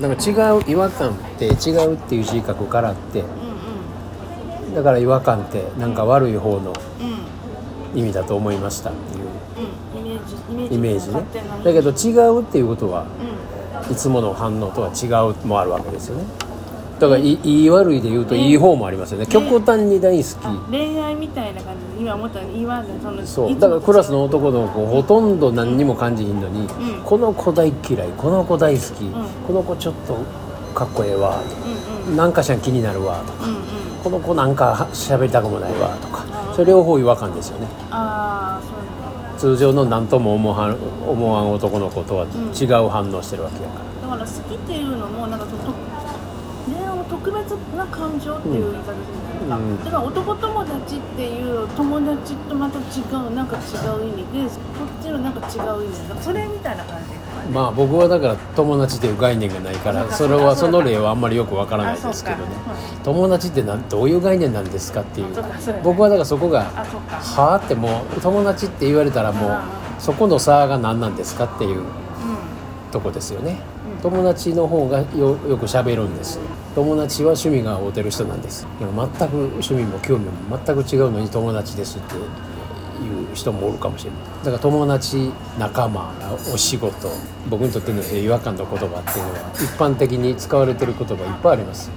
なんか違う違和感って違うっていう字書くからってうんだから違和感ってなんか悪い方のうんうん意味だと思いましたっていううん。イメージね。だけど違うっていうことはういつもの反応とは違うもあるわけですよねだからいい悪いで言うといい方もありますよね。極端に大好んあ恋愛みたいな感じで今思ったの今のそのきそいうだからクラスの男の子ほとんど何にも感じひんのに、ん。この子大嫌いこの子大好き、ん。この子ちょっとかっこええわうんうん。なんかしらん気になるわとかうんうん。この子なんか喋りたくもないわとかそれ両方違和感ですよね。ああそうなんだ。通常の何とも思わん思わん男の子とは違う反応してるわけやから、だから好きっていうのもなんかとと恋愛の特別な感情っていう言い方ですね、うん。あだから男友達っていう友達とまた違うなんか違う意味でこっちのなんか違う意味でそれみたいな感じ。ですかねまあ僕はだから友達という概念がないからそれはその例はあんまりよくわからないですけどね友達ってなんどういう概念なんですかっていう。僕はだからそこがはあってもう友達って言われたらもうあそこの差が何なんですかっていううん。とこですよね。うん友達の方がよよく喋るんです友達は趣味が合うてる人なんです。全く趣味も興味も全く違うのに友達ですっていう人もおるかもしれない。だから友達仲間お仕事僕にとっての違和感の言葉っていうのは一般的に使われてる言葉いっぱいあります。